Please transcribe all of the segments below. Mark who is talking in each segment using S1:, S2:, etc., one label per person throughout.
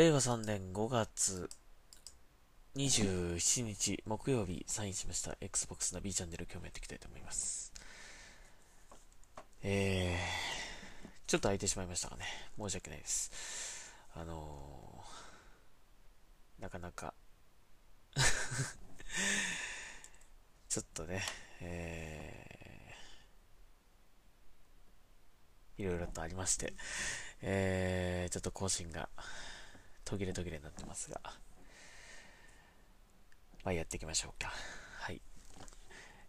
S1: 令和3年5月27日木曜日サインしました Xbox ナビチャンネル今日もやっていきたいと思います。えー、ちょっと空いてしまいましたがね、申し訳ないです。あのー、なかなか ちょっとね、えー、いろいろとありまして、えー、ちょっと更新が途切れ途切れになってますが、まあ、やっていきましょうか。はい。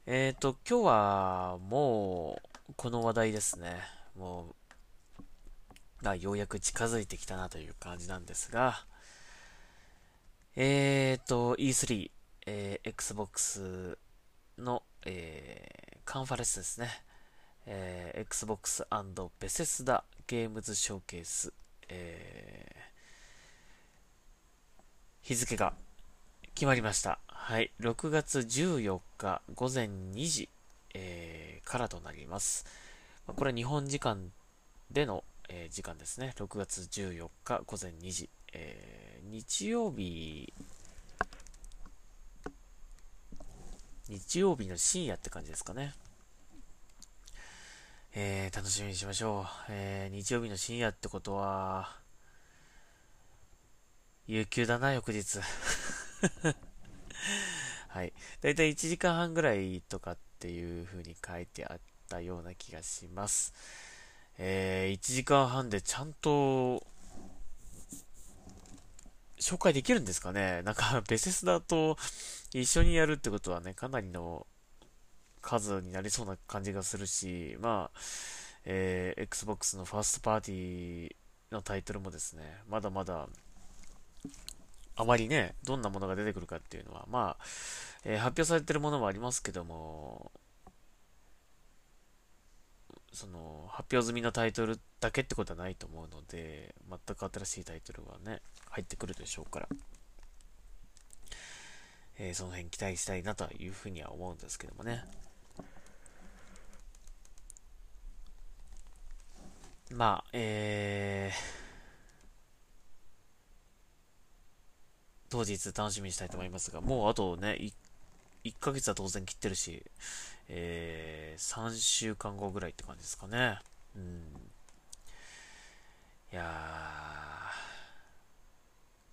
S1: えっ、ー、と、今日はもう、この話題ですね。もう、がようやく近づいてきたなという感じなんですが、えっ、ー、と、E3、えー、Xbox の、えー、カンファレンスですね。えー、Xbox& ベセスダゲームズショーケース、え日付が決まりました。はい。6月14日午前2時、えー、からとなります。これは日本時間での、えー、時間ですね。6月14日午前2時。えー、日曜日、日曜日の深夜って感じですかね。えー、楽しみにしましょう。えー、日曜日の深夜ってことは、有給だな、翌日。はい。だいたい1時間半ぐらいとかっていう風に書いてあったような気がします。えー、1時間半でちゃんと、紹介できるんですかね？なんか、ベセスダと一緒にやるってことはね、かなりの数になりそうな感じがするし、まあ、えー、Xbox のファーストパーティーのタイトルもですね、まだまだあまりね、どんなものが出てくるかっていうのは、まあ、えー、発表されてるものもありますけども、その、発表済みのタイトルだけってことはないと思うので、全く新しいタイトルがね、入ってくるでしょうから、えー、その辺期待したいなというふうには思うんですけどもね。まあ、えー、当日楽しみにしたいと思いますが、もうあとね、1, ヶ月は当然切ってるし、えー、3週間後ぐらいって感じですかね。うん。いや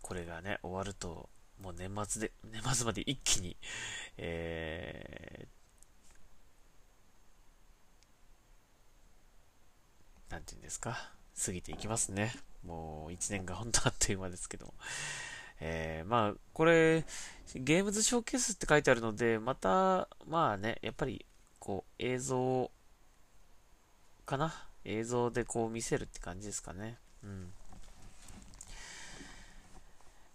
S1: これがね、終わると、もう年末で、年末まで一気に、えー、なんて言うんですか、過ぎていきますね。もう1年が本当あっという間ですけど。えー、まあ、これ、ゲームズショーケースって書いてあるので、また、まあね、やっぱり、こう、映像かな？映像でこう見せるって感じですかね。うん。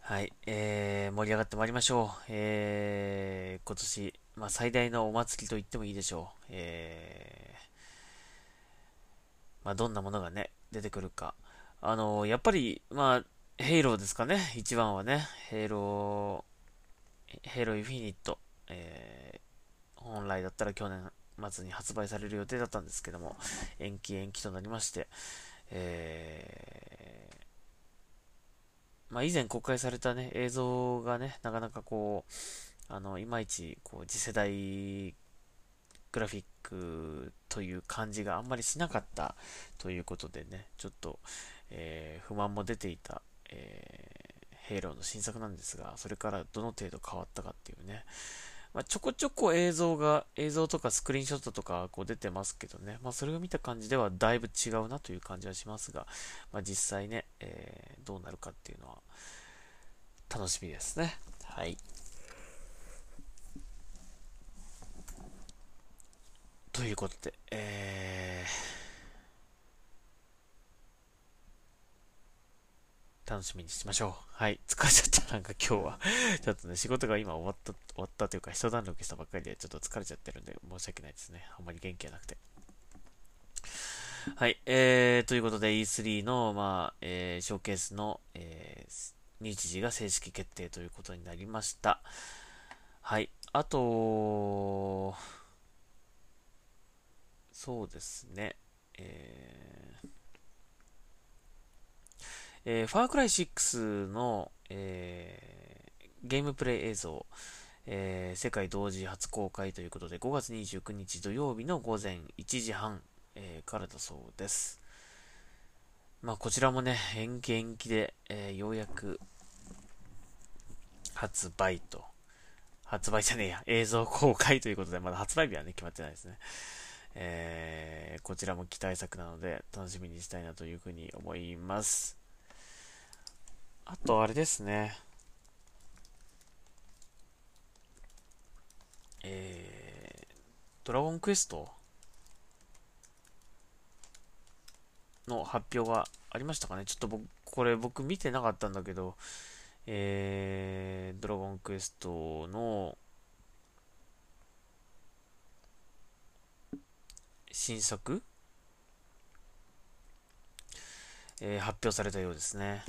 S1: はい、えー、盛り上がってまいりましょう。えー、今年、まあ、最大のお祭りと言ってもいいでしょう。えー、まあ、どんなものがね、出てくるか。あのやっぱり、まあ、ヘイローですかね、一番はね。ヘイロー、ヘイローインフィニット。えー、本来だったら去年末に発売される予定だったんですけども、延期延期となりまして、えー、まあ以前公開されたね、映像がね、なかなかこう、あの、いまいち、こう、次世代グラフィックという感じがあんまりしなかったということでね、ちょっと、えー、不満も出ていたえー、ヘイローの新作なんですが、それからどの程度変わったかっていうね。まあ、ちょこちょこ映像が、映像とかスクリーンショットとかこう出てますけどね。まあ、それを見た感じではだいぶ違うなという感じはしますが、まあ、実際ね、えー、どうなるかっていうのは楽しみですね。はい。ということで、えー楽しみにしましょう。はい。疲れちゃった、なんか今日は ちょっとね、仕事が今終わった、終わったというか、一段落したばっかりで、ちょっと疲れちゃってるんで、申し訳ないですね。あんまり元気がなくて。はい。えー、ということで E3 の、まあ、えー、ショーケースの、えー、日時が正式決定ということになりました。はい。あと、そうですね。えーえー、ファークライ6の、えー、ゲームプレイ映像、えー、世界同時初公開ということで、5月29日土曜日の午前1時半、えー、からだそうです。まあ、こちらもね、延期延期で、えー、ようやく発売と、発売じゃねえや、映像公開ということで、まだ発売日はね、決まってないですね。えー、こちらも期待作なので、楽しみにしたいなというふうに思います。あと、あれですね。えー、ドラゴンクエスト？の発表がありましたかね？ちょっと僕、これ僕見てなかったんだけど、えー、ドラゴンクエストの新作、えー、発表されたようですね。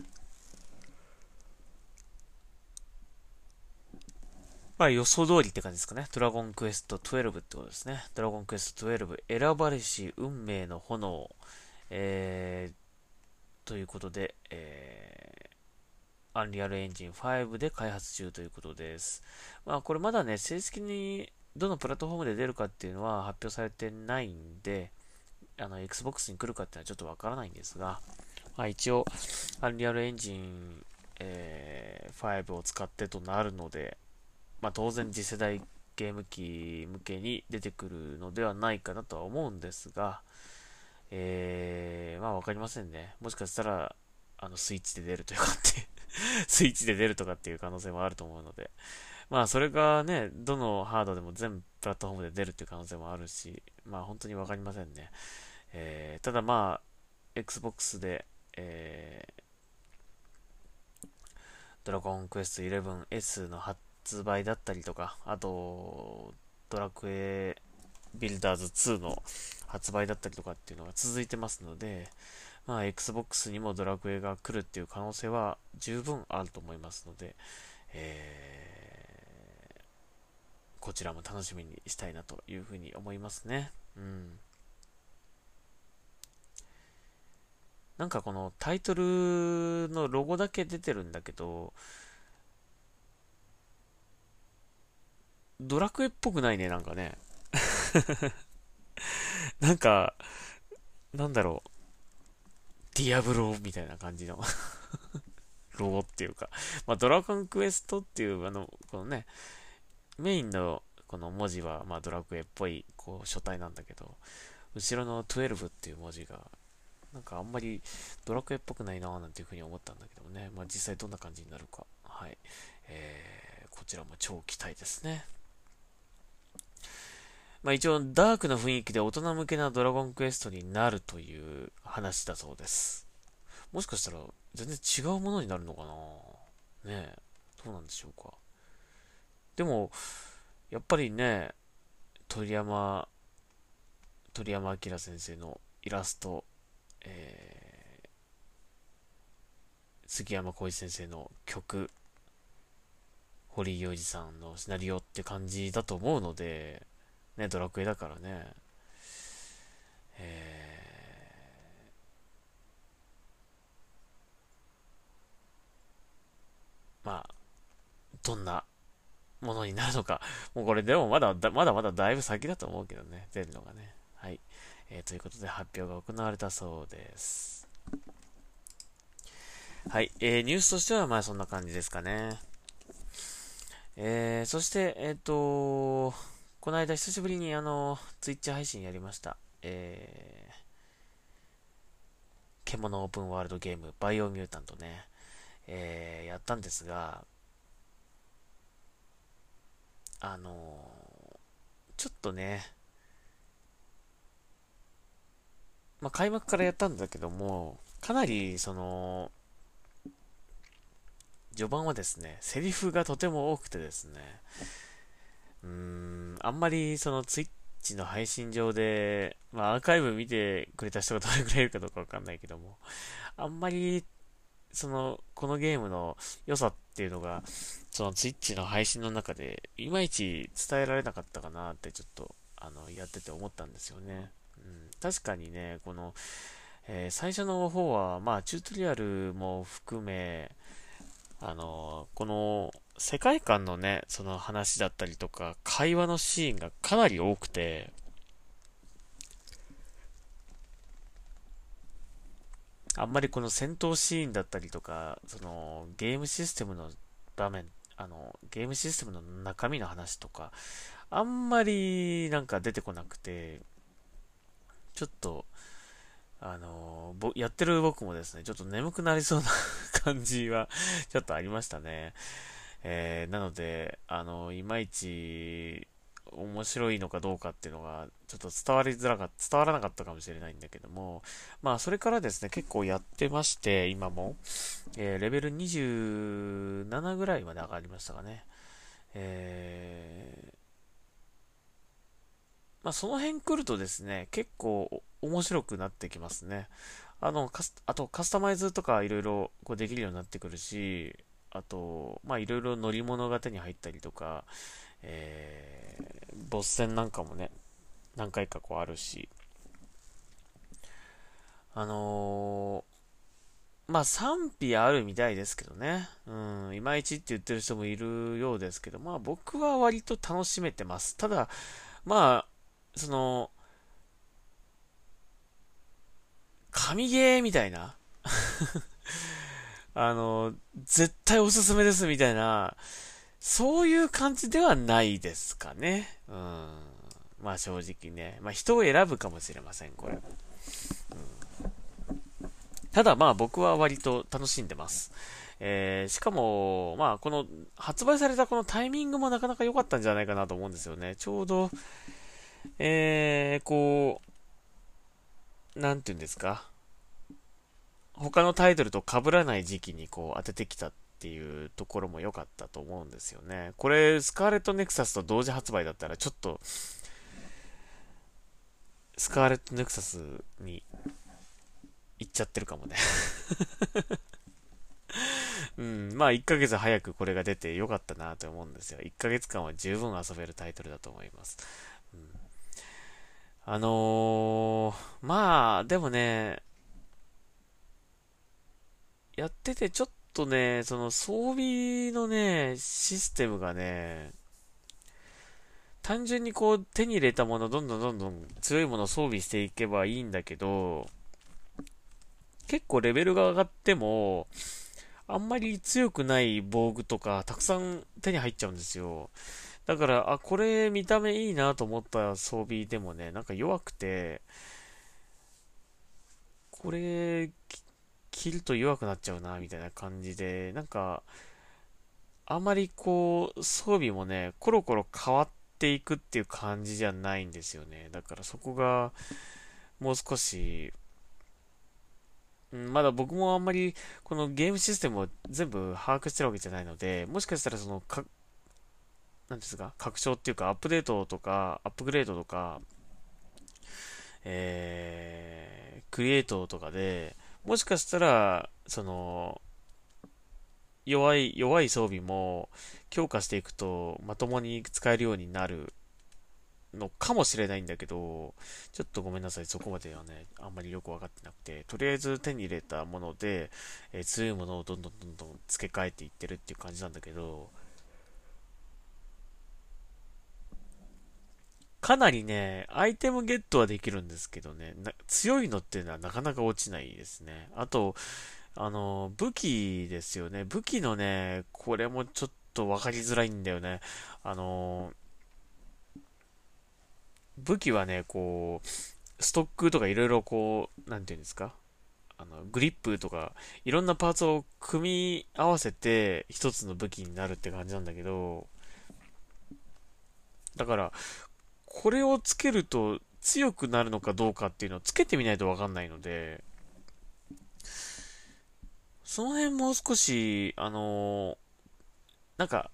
S1: まあ予想通りって感じですかね。ドラゴンクエスト12ってことですね。ドラゴンクエスト12、選ばれし運命の炎、えー、ということで、えー、アンリアルエンジン5で開発中ということです。まあこれまだね、正式にどのプラットフォームで出るかっていうのは発表されてないんで、あの、Xbox に来るかっていうのはちょっとわからないんですが、まあ一応、アンリアルエンジン、えー、5を使ってとなるので、まあ、当然次世代ゲーム機向けに出てくるのではないかなとは思うんですが、えー、まあわかりませんね。もしかしたら、あの、スイッチで出るというかって スイッチで出るとかっていう可能性もあると思うので、まあそれがね、どのハードでも全プラットフォームで出るっていう可能性もあるし、まあ本当にわかりませんね。えー、ただまあ、Xbox で、えー、ドラゴンクエスト 11S の発発売だったりとか、あと、ドラクエビルダーズ2の発売だったりとかっていうのが続いてますので、まあ、Xbox にもドラクエが来るっていう可能性は十分あると思いますので、えー、こちらも楽しみにしたいなというふうに思いますね。うん。なんかこのタイトルのロゴだけ出てるんだけど、ドラクエっぽくないね、なんかね。なんか、なんだろう。ディアブロみたいな感じの ロゴっていうか。まあ、ドラゴンクエストっていう、あの、このね、メインのこの文字は、まあ、ドラクエっぽい、こう、書体なんだけど、後ろの12っていう文字が、なんかあんまりドラクエっぽくないなぁなんていうふうに思ったんだけどもね。まあ、実際どんな感じになるか。はい。えー、こちらも超期待ですね。まあ一応ダークな雰囲気で大人向けなドラゴンクエストになるという話だそうです。もしかしたら全然違うものになるのかな？ねえ、どうなんでしょうか。でも、やっぱりね、鳥山、鳥山明先生のイラスト、えー、杉山浩一先生の曲、堀井洋二さんのシナリオって感じだと思うので、ね、ドラクエだからね。えー、まあ、どんなものになるのか。もうこれでもまだ、まだまだだいぶ先だと思うけどね、出るのがね。はい。えー、ということで発表が行われたそうです。はい。えー、ニュースとしてはまあそんな感じですかね。えー、そして、えっ、ー、とこの間久しぶりにあの、ツイッチ配信やりました。えー、獣オープンワールドゲーム、バイオミュータントね、えー、やったんですが、あのちょっとね、まあ、開幕からやったんだけども、かなり、その、序盤はですね、セリフがとても多くてですね、うーん、あんまりそのツイッチの配信上で、まあアーカイブ見てくれた人がどれくらいいるかどうかわかんないけども、あんまり、その、このゲームの良さっていうのが、そのツイッチの配信の中で、いまいち伝えられなかったかなってちょっと、あの、やってて思ったんですよね。うん、確かにね、この、えー、最初の方は、まあ、チュートリアルも含め、あの、この世界観のね、その話だったりとか、会話のシーンがかなり多くて、あんまりこの戦闘シーンだったりとか、そのゲームシステムの場面、あの、ゲームシステムの中身の話とか、あんまりなんか出てこなくて、ちょっと、あのー、やってる僕もですね、ちょっと眠くなりそうな 感じは、ちょっとありましたね。えー、なので、あの、いまいち、面白いのかどうかっていうのが、ちょっと伝わりづらかった、伝わらなかったかもしれないんだけども、まあ、それからですね、結構やってまして、今も、えー、レベル27ぐらいまで上がりましたかね。えー、まあ、その辺来るとですね、結構面白くなってきますね。あの、あとカスタマイズとかいろいろできるようになってくるし、あと、まあいろいろ乗り物が手に入ったりとか、えー、ボス戦なんかもね、何回かこうあるし、あのー、まあ賛否あるみたいですけどね。うん、いまいちって言ってる人もいるようですけど、まあ僕は割と楽しめてます。ただ、まあ、その、神ゲーみたいな あの、絶対おすすめですみたいな、そういう感じではないですかね。うん。まあ正直ね。まあ人を選ぶかもしれません、これ。うん、ただまあ僕は割と楽しんでます。えー、しかも、まあこの発売されたこのタイミングもなかなか良かったんじゃないかなと思うんですよね。ちょうど、えー、こう、なんて言うんですか？他のタイトルと被らない時期にこう当ててきたっていうところも良かったと思うんですよね。これ、スカーレットネクサスと同時発売だったらちょっと、スカーレットネクサスに行っちゃってるかもね うん、まあ1ヶ月早くこれが出て良かったなと思うんですよ。1ヶ月間は十分遊べるタイトルだと思います。うん、あのー、まあ、でもね、やっててちょっとね、その装備のね、システムがね、単純にこう手に入れたものどんどんどんどん強いものを装備していけばいいんだけど、結構レベルが上がっても、あんまり強くない防具とかたくさん手に入っちゃうんですよ。だから、あ、これ見た目いいなと思った装備でもね、なんか弱くて、これ着ると弱くなっちゃうな、みたいな感じで、なんか、あまりこう、装備もね、コロコロ変わっていくっていう感じじゃないんですよね。だからそこが、もう少し、まだ僕もあんまりこのゲームシステムを全部把握してるわけじゃないので、もしかしたらそのか、なんですか、拡張っていうかアップデートとか、アップグレードとか、えー、クリエイトとかで、もしかしたら、その、弱い、弱い装備も強化していくとまともに使えるようになるのかもしれないんだけど、ちょっとごめんなさい、そこまではね、あんまりよくわかってなくて、とりあえず手に入れたもので、えー、強いものをどんどんどんどん付け替えていってるっていう感じなんだけど、かなりね、アイテムゲットはできるんですけどね、強いのっていうのはなかなか落ちないですね。あと、あの、武器ですよね。武器のね、これもちょっとわかりづらいんだよね。あの、武器はね、こう、ストックとかいろいろこう、なんていうんですか？あの、グリップとか、いろんなパーツを組み合わせて一つの武器になるって感じなんだけど、だから、これをつけると強くなるのかどうかっていうのをつけてみないとわかんないので、その辺もう少し、あのー、なんか、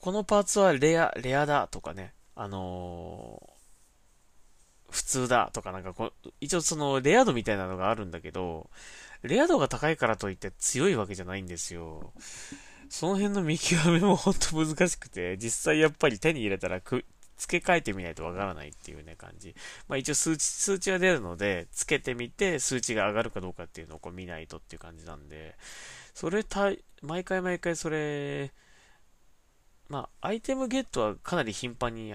S1: このパーツはレア、レアだとかね、あのー、普通だとかなんかこ一応そのレア度みたいなのがあるんだけど、レア度が高いからといって強いわけじゃないんですよ。その辺の見極めも本当難しくて、実際やっぱり手に入れたらく付け替えてみないとわからないっていうね、感じ。まあ一応数値、数値が出るので、付けてみて、数値が上がるかどうかっていうのをこう見ないとっていう感じなんで、それた、毎回毎回それ、まあ、アイテムゲットはかなり頻繁に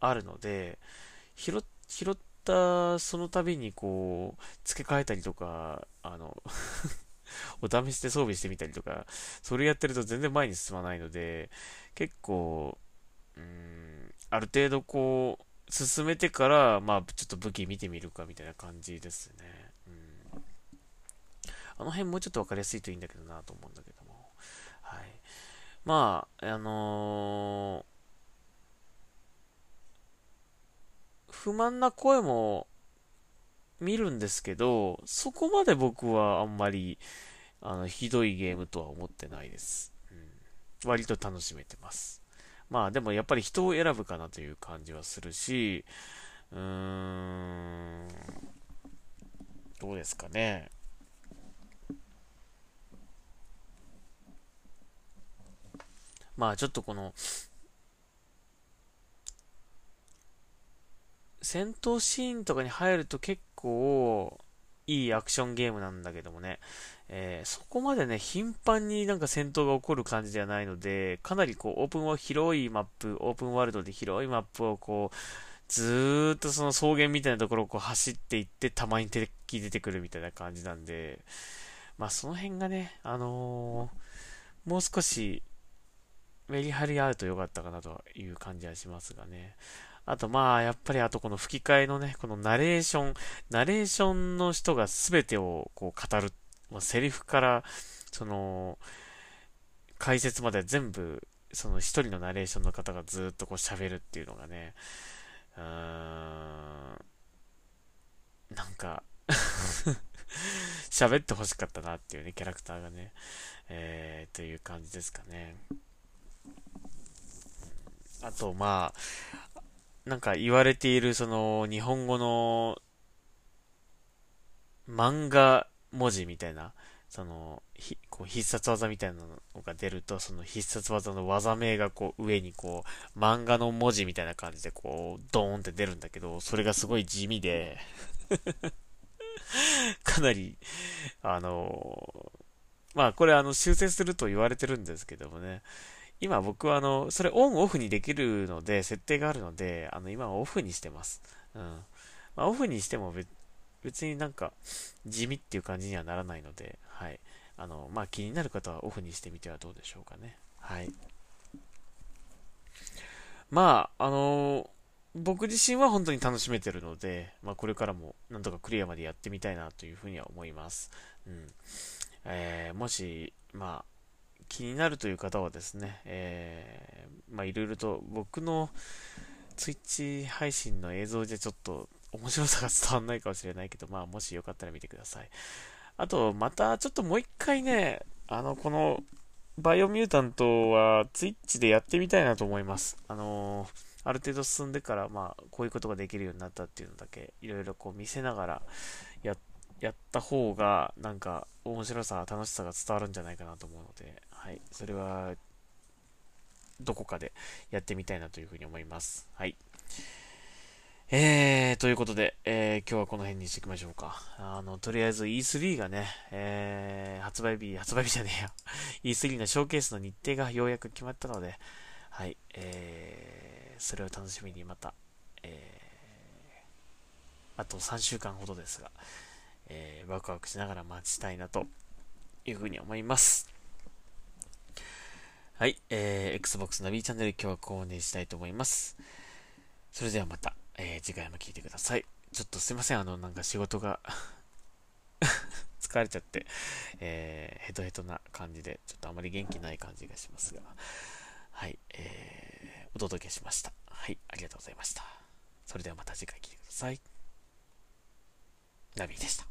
S1: あるので、拾、拾ったその度にこう、付け替えたりとか、あの お試しで装備してみたりとか、それやってると全然前に進まないので、結構、うん、ある程度こう、進めてから、まあ、ちょっと武器見てみるかみたいな感じですね。うん。あの辺もうちょっとわかりやすいといいんだけどなと思うんだけども。はい。まあ、あのー不満な声も見るんですけど、そこまで僕はあんまり、あの、ひどいゲームとは思ってないです。うん、割と楽しめてます。まあでもやっぱり人を選ぶかなという感じはするし、うーん、どうですかね。まあちょっとこの、戦闘シーンとかに入ると結構いいアクションゲームなんだけどもね、えー、そこまでね、頻繁になんか戦闘が起こる感じではないので、かなりこう、オープンは広いマップ、オープンワールドで広いマップをこう、ずーっとその草原みたいなところをこう走っていって、たまに敵出てくるみたいな感じなんで、まあその辺がね、あのー、もう少しメリハリあると良かったかなという感じはしますがね。あとまあ、やっぱりあとこの吹き替えのね、このナレーション、ナレーションの人が全てをこう語る、まあ、セリフから、その、解説まで全部、その一人のナレーションの方がずっとこう喋るっていうのがね、うーん、なんか 喋って欲しかったなっていうね、キャラクターがね、えー、という感じですかね。あと、まあ、なんか言われているその日本語の漫画文字みたいな、その、ひこう必殺技みたいなのが出ると、その必殺技の技名がこう上にこう、漫画の文字みたいな感じでこう、ドーンって出るんだけど、それがすごい地味で かなり、あのまあこれあの修正すると言われてるんですけどもね、今僕はあの、それオンオフにできるので、設定があるので、あの、今はオフにしてます。うん。まあ、オフにしても別になんか地味っていう感じにはならないので、はい。あの、まあ、気になる方はオフにしてみてはどうでしょうかね。はい。まあ、あのー、僕自身は本当に楽しめてるので、まあ、これからもなんとかクリアまでやってみたいなというふうには思います。うん。えー、もし、まあ、気になるという方はですね、えー、まあいろいろと僕のツイッチ配信の映像じゃちょっと面白さが伝わんないかもしれないけど、まあもしよかったら見てください。あと、またちょっともう一回ね、あの、このバイオミュータントはツイッチでやってみたいなと思います。あのー、ある程度進んでから、まあ、こういうことができるようになったっていうのだけ、いろいろこう見せながらや、やった方が、なんか、面白さ、楽しさが伝わるんじゃないかなと思うので、はい。それは、どこかでやってみたいなというふうに思います。はい。えー、ということで、えー、今日はこの辺にしていきましょうか。あの、とりあえず E3 がね、えー、発売日、発売日じゃねえや。E3 のショーケースの日程がようやく決まったので、はい、えー、それを楽しみにまた、えー、あと3週間ほどですが、えー、ワクワクしながら待ちたいなというふうに思います。はい、えー、Xbox ナビチャンネル今日は購入したいと思います。それではまた、えー、次回も聴いてください。ちょっとすいません、あの、なんか仕事が 疲れちゃって、えー、ヘトヘトな感じで、ちょっとあまり元気ない感じがしますが、はい、えー、お届けしました。はい、ありがとうございました。それではまた次回聴いてください。ナビでした。